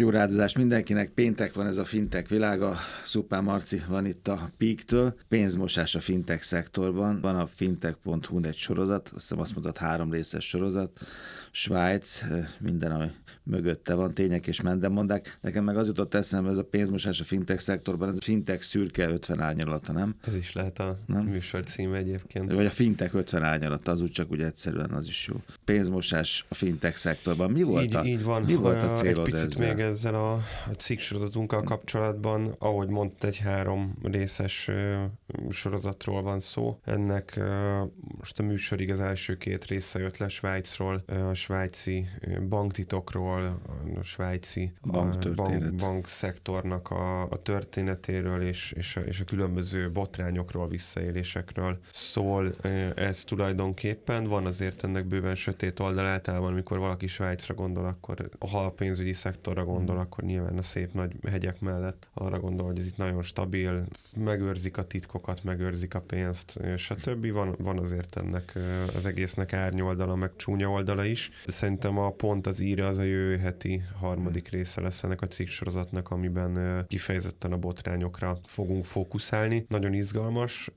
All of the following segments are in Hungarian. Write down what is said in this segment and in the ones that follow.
Jó rádozást mindenkinek. Péntek van ez a fintek világa. Szupán Marci van itt a Peak-től. Pénzmosás a fintek szektorban. Van a fintech.hu egy sorozat, azt hiszem azt mondod három részes sorozat. Svájc, minden, ami mögötte van, tények és mendemondák. Nekem meg az jutott eszembe, ez a pénzmosás a fintech szektorban, ez a fintech szürke 50 árnyalata, nem? Ez is lehet a nem? műsor címe egyébként. Vagy a fintech 50 árnyalata, az úgy csak úgy egyszerűen az is jó. Pénzmosás a fintech szektorban. Mi volt így, a, így van. Mi volt a célod Egy picit ezzel? még ezzel a, a cikk sorozatunkkal kapcsolatban, ahogy mondta, egy három részes sorozatról van szó. Ennek most a műsorig az első két része jött le Svájcról, a svájci banktitokról, a svájci bank, bank, a, a történetéről és, és, a, és a különböző botrányokról, visszaélésekről szól ez tulajdonképpen. Van azért ennek bőven sötét oldal általában, amikor valaki Svájcra gondol, akkor ha a pénzügyi szektorra gondol, mm. akkor nyilván a szép nagy hegyek mellett arra gondol, hogy ez itt nagyon stabil, megőrzik a titkokat, megőrzik a pénzt, stb. Van, van azért ennek az egésznek árnyoldala, meg csúnya oldala is. Szerintem a pont az íre az a jövő heti harmadik része lesz ennek a cikksorozatnak, amiben kifejezetten a botrányokra fogunk fókuszálni. Nagyon izgalmas,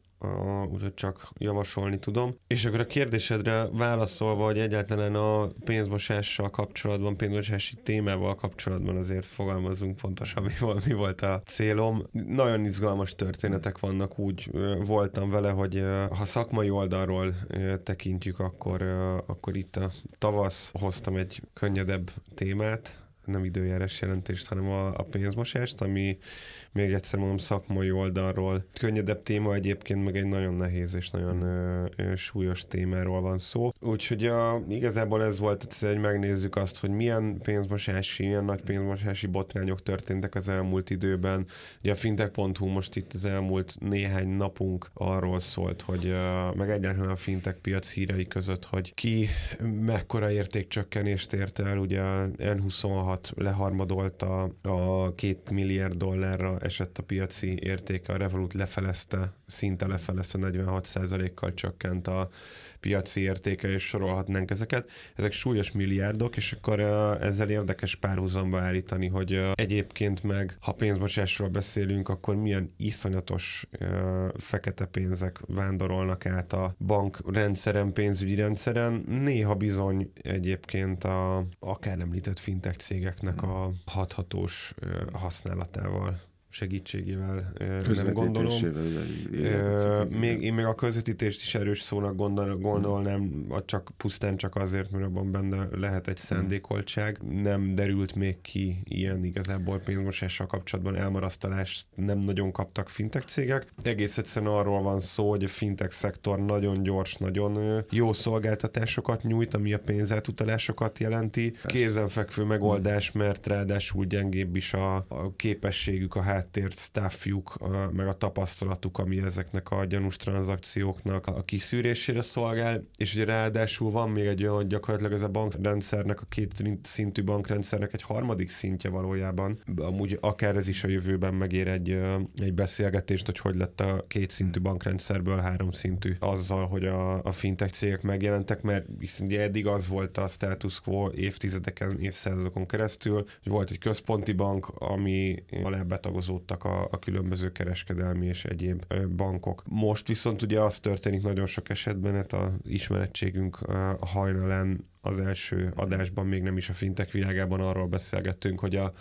úgyhogy csak javasolni tudom. És akkor a kérdésedre válaszolva, hogy egyáltalán a pénzmosással kapcsolatban, pénzmosási témával kapcsolatban azért fogalmazunk pontosan, mi volt, mi volt a célom. Nagyon izgalmas történetek vannak, úgy voltam vele, hogy ha szakmai oldalról tekintjük, akkor, akkor itt a tavasz hoztam egy könnyedebb témát, nem időjárás jelentést, hanem a, a pénzmosást, ami még egyszer mondom szakmai oldalról könnyedebb téma egyébként, meg egy nagyon nehéz és nagyon ö, ö, súlyos témáról van szó. Úgyhogy a, igazából ez volt egyszer, hogy megnézzük azt, hogy milyen pénzmosási, milyen nagy pénzmosási botrányok történtek az elmúlt időben. Ugye a fintech.hu most itt az elmúlt néhány napunk arról szólt, hogy ö, meg egyáltalán a fintech piac hírei között, hogy ki mekkora értékcsökkenést ért el, ugye N26 2016 leharmadolt a, a két milliárd dollárra esett a piaci értéke, a Revolut lefelezte szinte lefelezte, 46%-kal csökkent a piaci értéke, és sorolhatnánk ezeket. Ezek súlyos milliárdok, és akkor ezzel érdekes párhuzamba állítani, hogy egyébként meg, ha pénzmosásról beszélünk, akkor milyen iszonyatos fekete pénzek vándorolnak át a bankrendszeren, pénzügyi rendszeren. Néha bizony egyébként a akár említett fintech cégeknek a hathatós használatával segítségével nem gondolom. Még, én még a közvetítést is erős szónak gondol, gondolnám, csak pusztán csak azért, mert abban benne lehet egy szándékoltság. Nem derült még ki ilyen igazából pénzmosással kapcsolatban elmarasztalást nem nagyon kaptak fintech cégek. Egész egyszerűen arról van szó, hogy a fintech szektor nagyon gyors, nagyon jó szolgáltatásokat nyújt, ami a pénzátutalásokat jelenti. Kézenfekvő megoldás, mert ráadásul gyengébb is a, a képességük, a hát háttért staffjuk, meg a tapasztalatuk, ami ezeknek a gyanús tranzakcióknak a kiszűrésére szolgál, és ugye ráadásul van még egy olyan, gyakorlatilag ez a bankrendszernek, a két szintű bankrendszernek egy harmadik szintje valójában. Amúgy akár ez is a jövőben megér egy, egy beszélgetést, hogy hogy lett a két szintű bankrendszerből három szintű azzal, hogy a, a fintech cégek megjelentek, mert ugye eddig az volt a status quo évtizedeken, évszázadokon keresztül, hogy volt egy központi bank, ami alá betagozó hozódtak a, a különböző kereskedelmi és egyéb bankok. Most viszont ugye az történik nagyon sok esetben, hát a ismerettségünk hajnalán az első adásban még nem is a fintek világában arról beszélgettünk, hogy a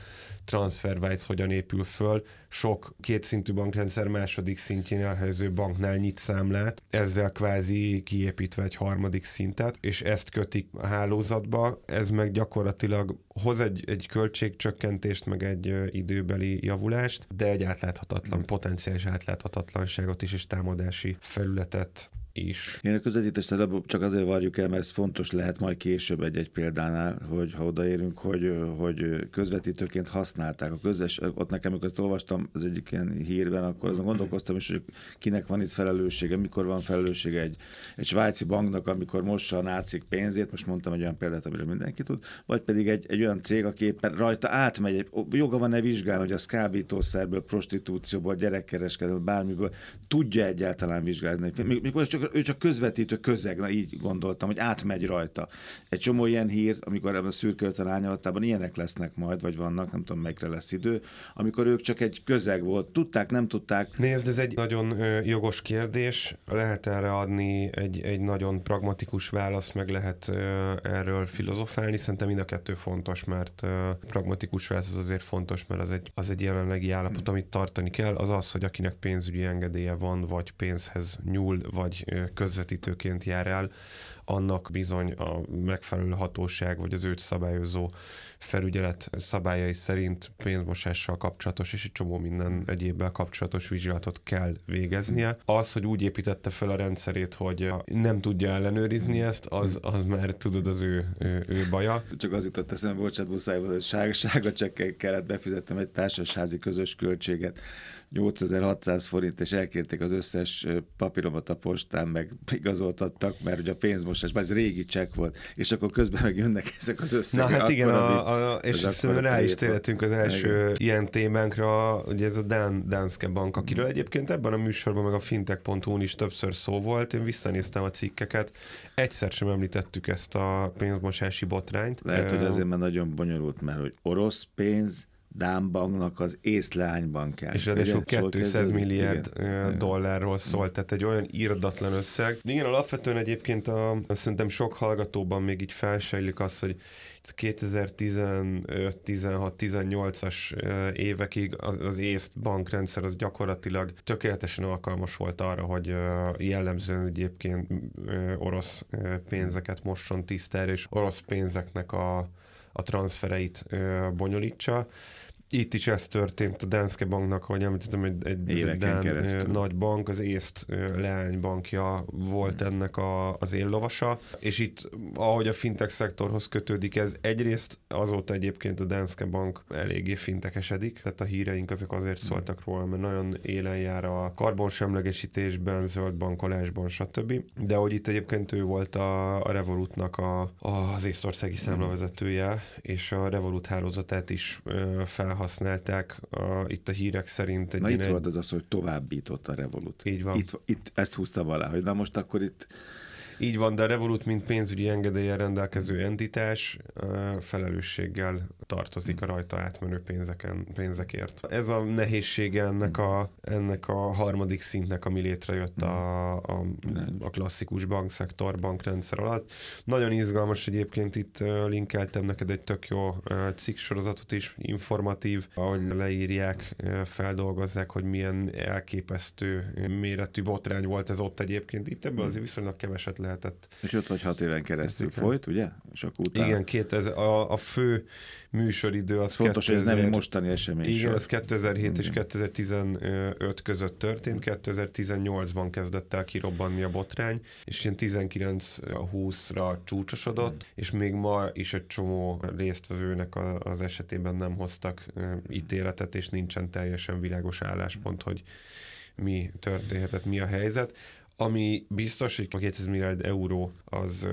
TransferWise hogyan épül föl. Sok kétszintű bankrendszer második szintjén elhelyező banknál nyit számlát, ezzel kvázi kiépítve egy harmadik szintet, és ezt kötik a hálózatba. Ez meg gyakorlatilag hoz egy, egy költségcsökkentést, meg egy időbeli javulást, de egy átláthatatlan, potenciális átláthatatlanságot is, és támadási felületet is. Én a közvetítést csak azért várjuk el, mert ez fontos lehet majd később egy-egy példánál, hogy ha odaérünk, hogy, hogy közvetítőként használták a közös, ott nekem, amikor ezt olvastam az egyik ilyen hírben, akkor azon gondolkoztam is, hogy kinek van itt felelőssége, mikor van felelőssége egy, egy svájci banknak, amikor mossa a nácik pénzét, most mondtam egy olyan példát, amiről mindenki tud, vagy pedig egy, egy olyan cég, aki éppen rajta átmegy, egy, joga van-e vizsgálni, hogy az kábítószerből, prostitúcióból, gyerekkereskedelből, bármiből tudja egyáltalán vizsgálni. Mikor csak csak, ő csak közvetítő közeg, na így gondoltam, hogy átmegy rajta. Egy csomó ilyen hír, amikor ebben a szürkölten árnyalatában ilyenek lesznek majd, vagy vannak, nem tudom, melyikre lesz idő, amikor ők csak egy közeg volt. Tudták, nem tudták. Nézd, ez egy nagyon jogos kérdés. Lehet erre adni egy, egy nagyon pragmatikus választ, meg lehet erről filozofálni. Szerintem mind a kettő fontos, mert pragmatikus válasz az azért fontos, mert az egy, az egy jelenlegi állapot, amit tartani kell. Az az, hogy akinek pénzügyi engedélye van, vagy pénzhez nyúl, vagy közvetítőként jár el, annak bizony a megfelelő hatóság, vagy az őt szabályozó felügyelet szabályai szerint pénzmosással kapcsolatos és egy csomó minden egyébbel kapcsolatos vizsgálatot kell végeznie. Az, hogy úgy építette fel a rendszerét, hogy nem tudja ellenőrizni ezt, az, az már tudod az ő, ő, ő baja. Csak az jutott eszembe, bocsánat, muszáj hogy sárga, sárga csekkel kellett befizettem egy társasházi közös költséget 8600 forint, és elkérték az összes papíromat a postán, meg igazoltattak, mert ugye a pénzmosás, ez régi csekk volt, és akkor közben meg jönnek ezek az összegek. Na hát igen, a, a, és szerintem rá is térhetünk az első igen. ilyen témánkra, ugye ez a Dan, Danske Bank, akiről egyébként ebben a műsorban, meg a fintech.hu-n is többször szó volt, én visszanéztem a cikkeket, egyszer sem említettük ezt a pénzmosási botrányt. Lehet, hogy azért, mert nagyon bonyolult, mert hogy orosz pénz, Dámbanknak az észleánybankján. És ráadásul 200 milliárd igen. dollárról szólt, tehát egy olyan írdatlan összeg. Igen, alapvetően egyébként a, szerintem sok hallgatóban még így felsejlik az, hogy 2015-16-18-as évekig az, az észt bankrendszer az gyakorlatilag tökéletesen alkalmas volt arra, hogy jellemzően egyébként orosz pénzeket mosson tisztára, és orosz pénzeknek a, a transfereit bonyolítsa. Itt is ez történt a Danske Banknak, ahogy említettem, egy, egy, egy Dán, nagy bank, az észt leánybankja volt ennek a, az éllovasa, és itt, ahogy a fintech szektorhoz kötődik ez, egyrészt azóta egyébként a Danske Bank eléggé fintekesedik, tehát a híreink azok azért hmm. szóltak róla, mert nagyon élen jár a karbonsemlegesítésben, zöld bankolásban, stb. De hogy itt egyébként ő volt a, a Revolutnak a, az észtországi hmm. számlavezetője, és a Revolut hálózatát is felhasználta használták a, itt a hírek szerint. Egy na itt volt az az, hogy továbbított a Revolut. Így van. Itt, itt ezt húztam alá, hogy na most akkor itt így van, de a Revolut, mint pénzügyi engedélye rendelkező entitás felelősséggel tartozik a rajta átmenő pénzeken, pénzekért. Ez a nehézsége ennek a, ennek a harmadik szintnek, ami létrejött a, a, a klasszikus bankszektor, bankrendszer alatt. Nagyon izgalmas egyébként itt linkeltem neked egy tök jó cikksorozatot is, informatív, ahogy leírják, feldolgozzák, hogy milyen elképesztő méretű botrány volt ez ott egyébként. Itt ebből azért viszonylag keveset lehetett. És ott vagy hat éven keresztül Igen. folyt, ugye? És akkor utána... Igen, két, ez a, a fő műsoridő az Fontos, 2000... hogy ez nem egy mostani esemény. Igen, ez 2007 Igen. és 2015 között történt, 2018-ban kezdett el kirobbanni a botrány, és ilyen 19-20-ra csúcsosodott, Igen. és még ma is egy csomó résztvevőnek az esetében nem hoztak ítéletet, és nincsen teljesen világos álláspont, hogy mi történhetett, mi a helyzet. Ami biztos, hogy a 200 milliárd euró az,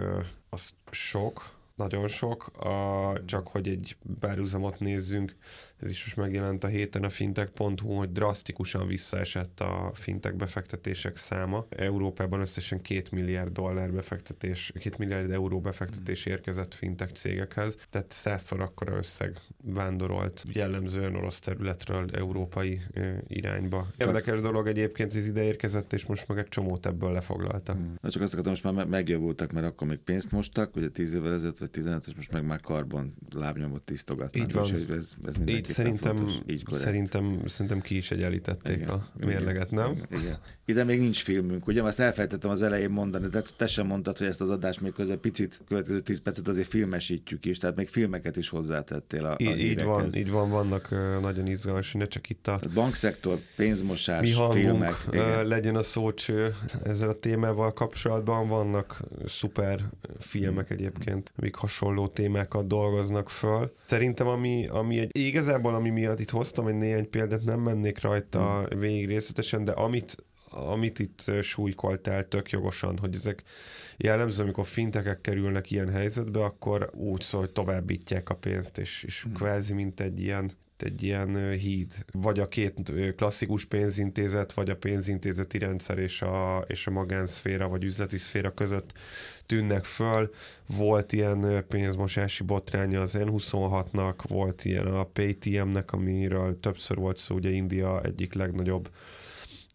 az sok, nagyon sok, a, csak hogy egy párhuzamot nézzünk, ez is most megjelent a héten a fintech.hu, hogy drasztikusan visszaesett a fintech befektetések száma. Európában összesen 2 milliárd dollár befektetés, 2 milliárd euró befektetés érkezett fintech cégekhez, tehát százszor akkora összeg vándorolt jellemzően orosz területről európai irányba. Érdekes dolog egyébként, hogy ide érkezett, és most meg egy csomót ebből lefoglaltak. Hmm. Na csak azt akartam, most már megjavultak, mert akkor még pénzt mostak, ugye 10 évvel ezelőtt, vagy 15, és most meg már karbon lábnyomot tisztogatnak. Így van. ez, ez Így szerintem, fontos, így szerintem, szerintem ki is egyenlítették igen, a mérleget, nem? Igen. Ide még nincs filmünk, ugye? Azt elfelejtettem az elején mondani, de te sem mondtad, hogy ezt az adást még közben picit, következő 10 percet azért filmesítjük is, tehát még filmeket is hozzátettél a, a így, így van, így van, vannak nagyon izgalmas, ne csak itt a... a bankszektor, pénzmosás, Mi hangunk, filmek. Uh, legyen a szócső ezzel a témával kapcsolatban, vannak szuper filmek egyébként, amik hasonló témákat dolgoznak föl. Szerintem ami, ami egy, igazából ami miatt itt hoztam egy néhány példát, nem mennék rajta végig részletesen, de amit amit itt súlykoltál tök jogosan, hogy ezek jellemző, amikor fintekek kerülnek ilyen helyzetbe, akkor úgy szól, hogy továbbítják a pénzt, és, és hmm. kvázi mint egy ilyen egy ilyen híd, vagy a két klasszikus pénzintézet, vagy a pénzintézeti rendszer és a, és a magánszféra, vagy üzleti szféra között tűnnek föl. Volt ilyen pénzmosási botránya az N26-nak, volt ilyen a Paytm-nek, amiről többször volt szó, ugye India egyik legnagyobb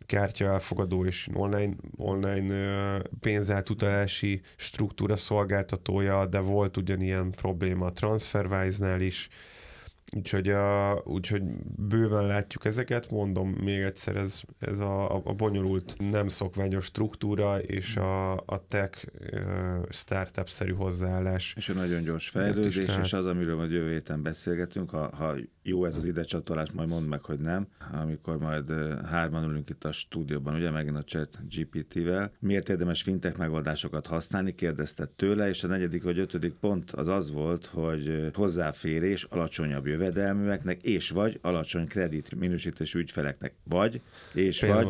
kártya elfogadó és online, online pénzeltutalási struktúra szolgáltatója, de volt ugyanilyen probléma a TransferWise-nál is, Úgyhogy, a, úgyhogy bőven látjuk ezeket, mondom még egyszer, ez, ez a, a bonyolult, nem szokványos struktúra és a, a tech startup-szerű hozzáállás. És a nagyon gyors fejlődés, és az, amiről majd jövő héten beszélgetünk, ha, ha jó ez az idecsatolás, majd mondd meg, hogy nem, amikor majd hárman ülünk itt a stúdióban, ugye megint a chat GPT-vel. Miért érdemes fintech megoldásokat használni, kérdezte tőle, és a negyedik vagy ötödik pont az az volt, hogy hozzáférés alacsonyabb jövedelműeknek, és vagy alacsony kredit minősítésű ügyfeleknek, vagy, és vagy,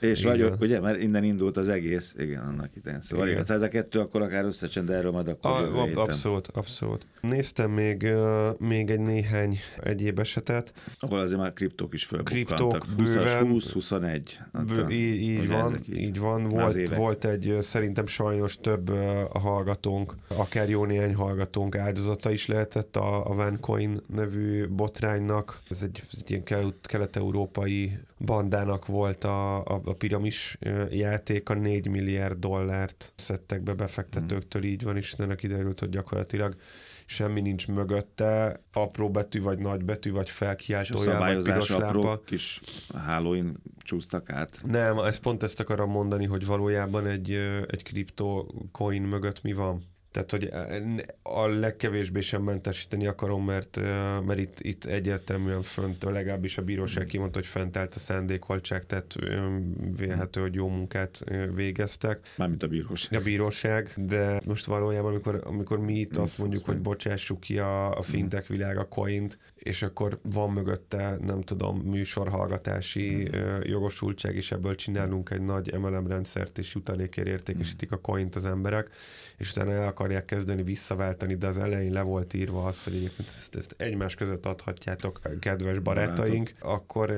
és vagy, ugye, mert innen indult az egész, igen, annak idején. Szóval igen. igen. ez a kettő akkor akár összecsend, de erről majd akkor a, Abszolút, abszolút. Néztem még, uh, még egy néhány egy egyéb esetet. Ahol azért már kriptók is fölbukkantak. Kriptók bőven. 20, 21. Bő, így, így van, így. így van. Volt, volt egy, szerintem sajnos több a hallgatónk, akár jó néhány hallgatónk áldozata is lehetett a, a Vancoin nevű botránynak. Ez egy, ez egy ilyen kelet-európai bandának volt a, a, a piramis játék, a 4 milliárd dollárt szedtek be befektetőktől, így van, és ennek kiderült, hogy gyakorlatilag semmi nincs mögötte, apró betű, vagy nagy betű, vagy felkiáltójel, vagy piros apró kis hálóin csúsztak át. Nem, ezt pont ezt akarom mondani, hogy valójában egy, egy kriptocoin mögött mi van. Tehát, hogy a legkevésvé sem mentesíteni akarom, mert, mert itt, itt egyértelműen fönt, legalábbis a bíróság mm. kimondta, hogy fent állt a szándékoltság, tehát vélhető, hogy jó munkát végeztek. Mármint a bíróság. A bíróság, de most valójában, amikor, amikor mi itt azt mondjuk, hogy bocsássuk ki a, a fintech világ a coint, és akkor van mögötte, nem tudom, műsorhallgatási mm. jogosultság, és ebből csinálunk egy nagy MLM rendszert, és jutalékért értékesítik a coint az emberek, és utána el akarják kezdeni visszaváltani, de az elején le volt írva az, hogy egyébként ezt, ezt egymás között adhatjátok, kedves barátaink, akkor,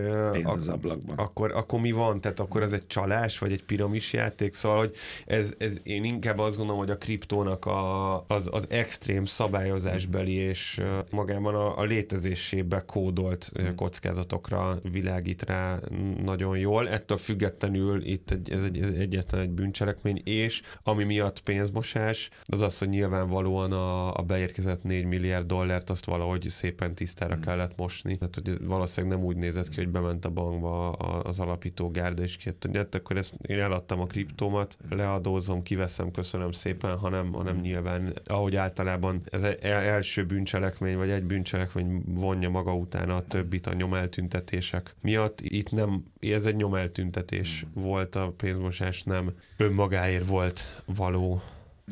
az ablakban. akkor, akkor mi van? Tehát akkor ez egy csalás, vagy egy piramis játék? Szóval, hogy ez, ez én inkább azt gondolom, hogy a kriptónak a, az, az extrém szabályozásbeli és magában a, a létezésébe kódolt hmm. kockázatokra világít rá nagyon jól. Ettől függetlenül itt egy, ez, egy, ez egyetlen egy bűncselekmény, és ami miatt pénzmosás, az az, hogy nyilvánvalóan a, a beérkezett 4 milliárd dollárt azt valahogy szépen tisztára mm. kellett mosni. Tehát, hogy valószínűleg nem úgy nézett ki, hogy bement a bankba az alapító gárda, és kijött, hogy hát akkor ezt én eladtam a kriptómat, leadózom, kiveszem, köszönöm szépen, hanem, hanem mm. nyilván, ahogy általában ez egy első bűncselekmény, vagy egy bűncselekmény vonja maga utána a többit a nyomeltüntetések miatt. Itt nem, ez egy nyomeltüntetés volt a pénzmosás, nem önmagáért volt való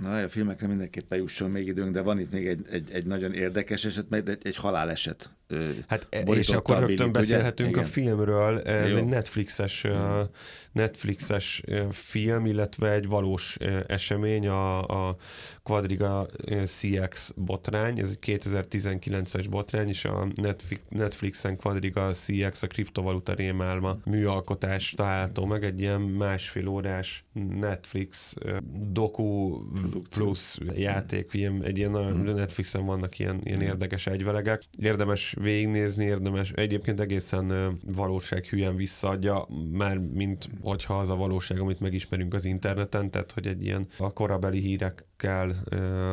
Na, a filmekre mindenképpen jusson még időnk, de van itt még egy, egy, egy nagyon érdekes eset, mert egy, egy haláleset Hát e, és akkor rögtön beszélhetünk ugye? a filmről. Ez Jó. egy Netflixes, uh, Netflixes film, illetve egy valós esemény, a, a Quadriga CX botrány. Ez egy 2019-es botrány, és a Netflix, Netflixen Quadriga CX a kriptovaluta rémálma műalkotás található meg. Egy ilyen másfél órás Netflix doku plusz játékfilm. Egy ilyen, hmm. Netflixen vannak ilyen, ilyen érdekes egyvelegek. Érdemes végignézni, érdemes. Egyébként egészen valósághűen visszaadja, már mint hogyha az a valóság, amit megismerünk az interneten, tehát hogy egy ilyen a korabeli hírekkel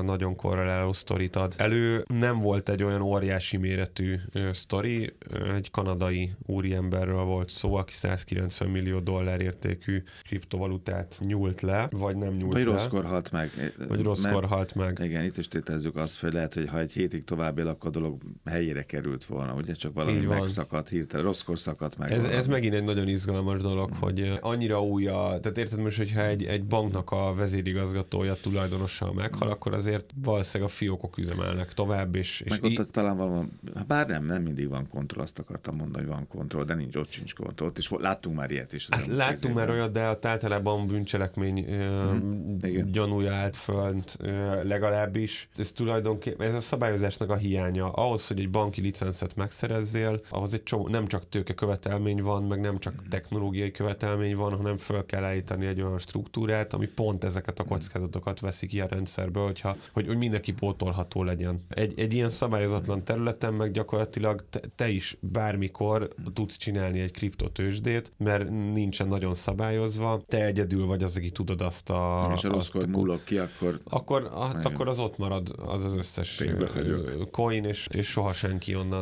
nagyon korreláló sztorit ad. Elő nem volt egy olyan óriási méretű sztori, egy kanadai úriemberről volt szó, aki 190 millió dollár értékű kriptovalutát nyúlt le, vagy nem nyúlt vagy le. rosszkor halt meg. Vagy rosszkor halt meg. Igen, itt is tétezzük azt, hogy lehet, hogy ha egy hétig tovább él, akkor a dolog helyére kerül került volna, ugye csak valami megszakadt, hirtelen rosszkor szakadt meg. Ez, ez megint egy nagyon izgalmas dolog, mm. hogy annyira új a, tehát érted most, hogyha egy, egy banknak a vezérigazgatója tulajdonossal meghal, akkor azért valószínűleg a fiókok üzemelnek tovább, és, és meg ott í- talán valami, bár nem, nem mindig van kontroll, azt akartam mondani, hogy van kontroll, de nincs, ott sincs kontroll, és láttunk már ilyet is. Hát láttunk már olyat, de a általában bűncselekmény mm, gyanúja állt fönt legalábbis. Ez tulajdonképpen, ez a szabályozásnak a hiánya. Ahhoz, hogy egy banki licenszet megszerezzél, ahhoz egy csomó, nem csak tőke követelmény van, meg nem csak mhm. technológiai követelmény van, hanem föl kell állítani egy olyan struktúrát, ami pont ezeket a mhm. kockázatokat veszi ki a rendszerből, hogyha, hogy, hogy mindenki pótolható legyen. Egy, egy ilyen szabályozatlan területen meg gyakorlatilag te, te is bármikor tudsz csinálni egy kriptotősdét, mert nincsen nagyon szabályozva, te egyedül vagy az, aki tudod azt a... És a rosszkor múlok ki, akkor... Akkor, hát akkor az ott marad az az összes coin, és, és soha senki onnan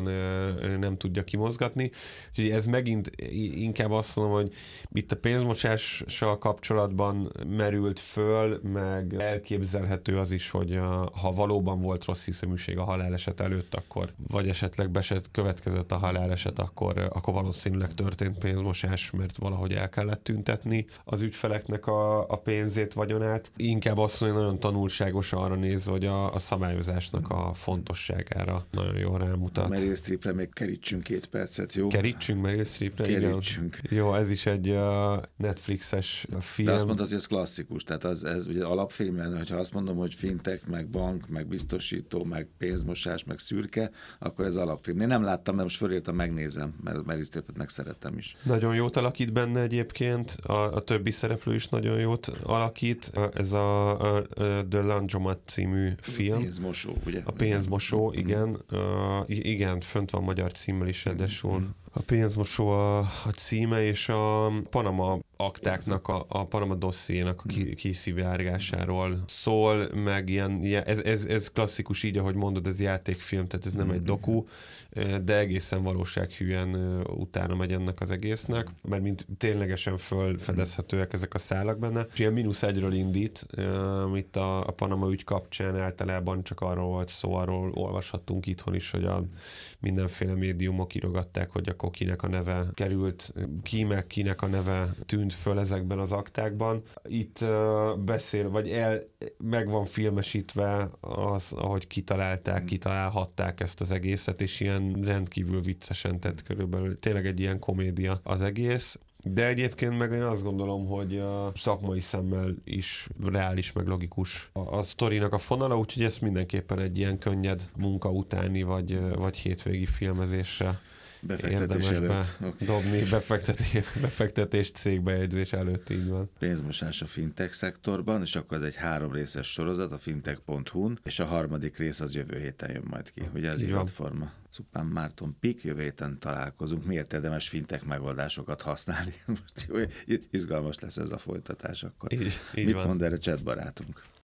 nem tudja kimozgatni. Úgyhogy ez megint inkább azt mondom, hogy itt a pénzmosással kapcsolatban merült föl, meg elképzelhető az is, hogy ha valóban volt rossz hiszeműség a haláleset előtt, akkor vagy esetleg beset következett a haláleset, akkor, akkor valószínűleg történt pénzmosás, mert valahogy el kellett tüntetni az ügyfeleknek a, a pénzét, vagyonát. Inkább azt mondja, nagyon tanulságos arra nézve, hogy a, a szabályozásnak a fontosságára nagyon jól rámutat. Meryl Streepre még kerítsünk két percet, jó? Kerítsünk Meryl Streepre, Kerítsünk. Igen. Jó, ez is egy uh, Netflixes film. De azt mondod, hogy ez klasszikus, tehát az, ez ugye alapfilm lenne, hogyha azt mondom, hogy fintech, meg bank, meg biztosító, meg pénzmosás, meg szürke, akkor ez alapfilm. Én nem láttam, de most fölírtam, megnézem, mert Meryl Streepet meg szeretem is. Nagyon jót alakít benne egyébként, a, a többi szereplő is nagyon jót alakít. Ez a, a, a The Landromat című film. A pénzmosó, ugye? A pénzmosó, igen. Uh, igen, fönt van magyar címmel is, ráadásul. A pénzmosó a, a címe, és a Panama aktáknak, a, a Panama dossziénak a kiszivárgásáról szól, meg ilyen, ilyen ez, ez, ez klasszikus így, ahogy mondod, ez játékfilm, tehát ez nem egy doku, de egészen valósághűen utána megy ennek az egésznek, mert mint ténylegesen fölfedezhetőek ezek a szálak benne. És ilyen mínusz egyről indít, itt a, a Panama ügy kapcsán általában csak arról volt szó, arról olvashattunk itthon is, hogy a mindenféle médiumok írogatták, hogy akkor kinek a neve került, ki meg kinek a neve tűnt föl ezekben az aktákban. Itt uh, beszél, vagy el, meg van filmesítve az, ahogy kitalálták, kitalálhatták ezt az egészet, és ilyen rendkívül viccesen, tehát körülbelül tényleg egy ilyen komédia az egész. De egyébként meg én azt gondolom, hogy a szakmai szemmel is reális, meg logikus a, a sztorinak a fonala, úgyhogy ezt mindenképpen egy ilyen könnyed munka utáni, vagy, vagy hétvégi filmezésre Befektetés előtt. Okay. dobni, befektetés, befektetés cégbejegyzés előtt, így van. Pénzmosás a fintech szektorban, és akkor ez egy három részes sorozat a fintech.hu-n, és a harmadik rész az jövő héten jön majd ki. Ugye az iratforma. Szupán Márton Pik, jövő héten találkozunk. Miért érdemes fintech megoldásokat használni? Most jó, izgalmas lesz ez a folytatás akkor. Így, így Mit van. mond erre chat barátunk?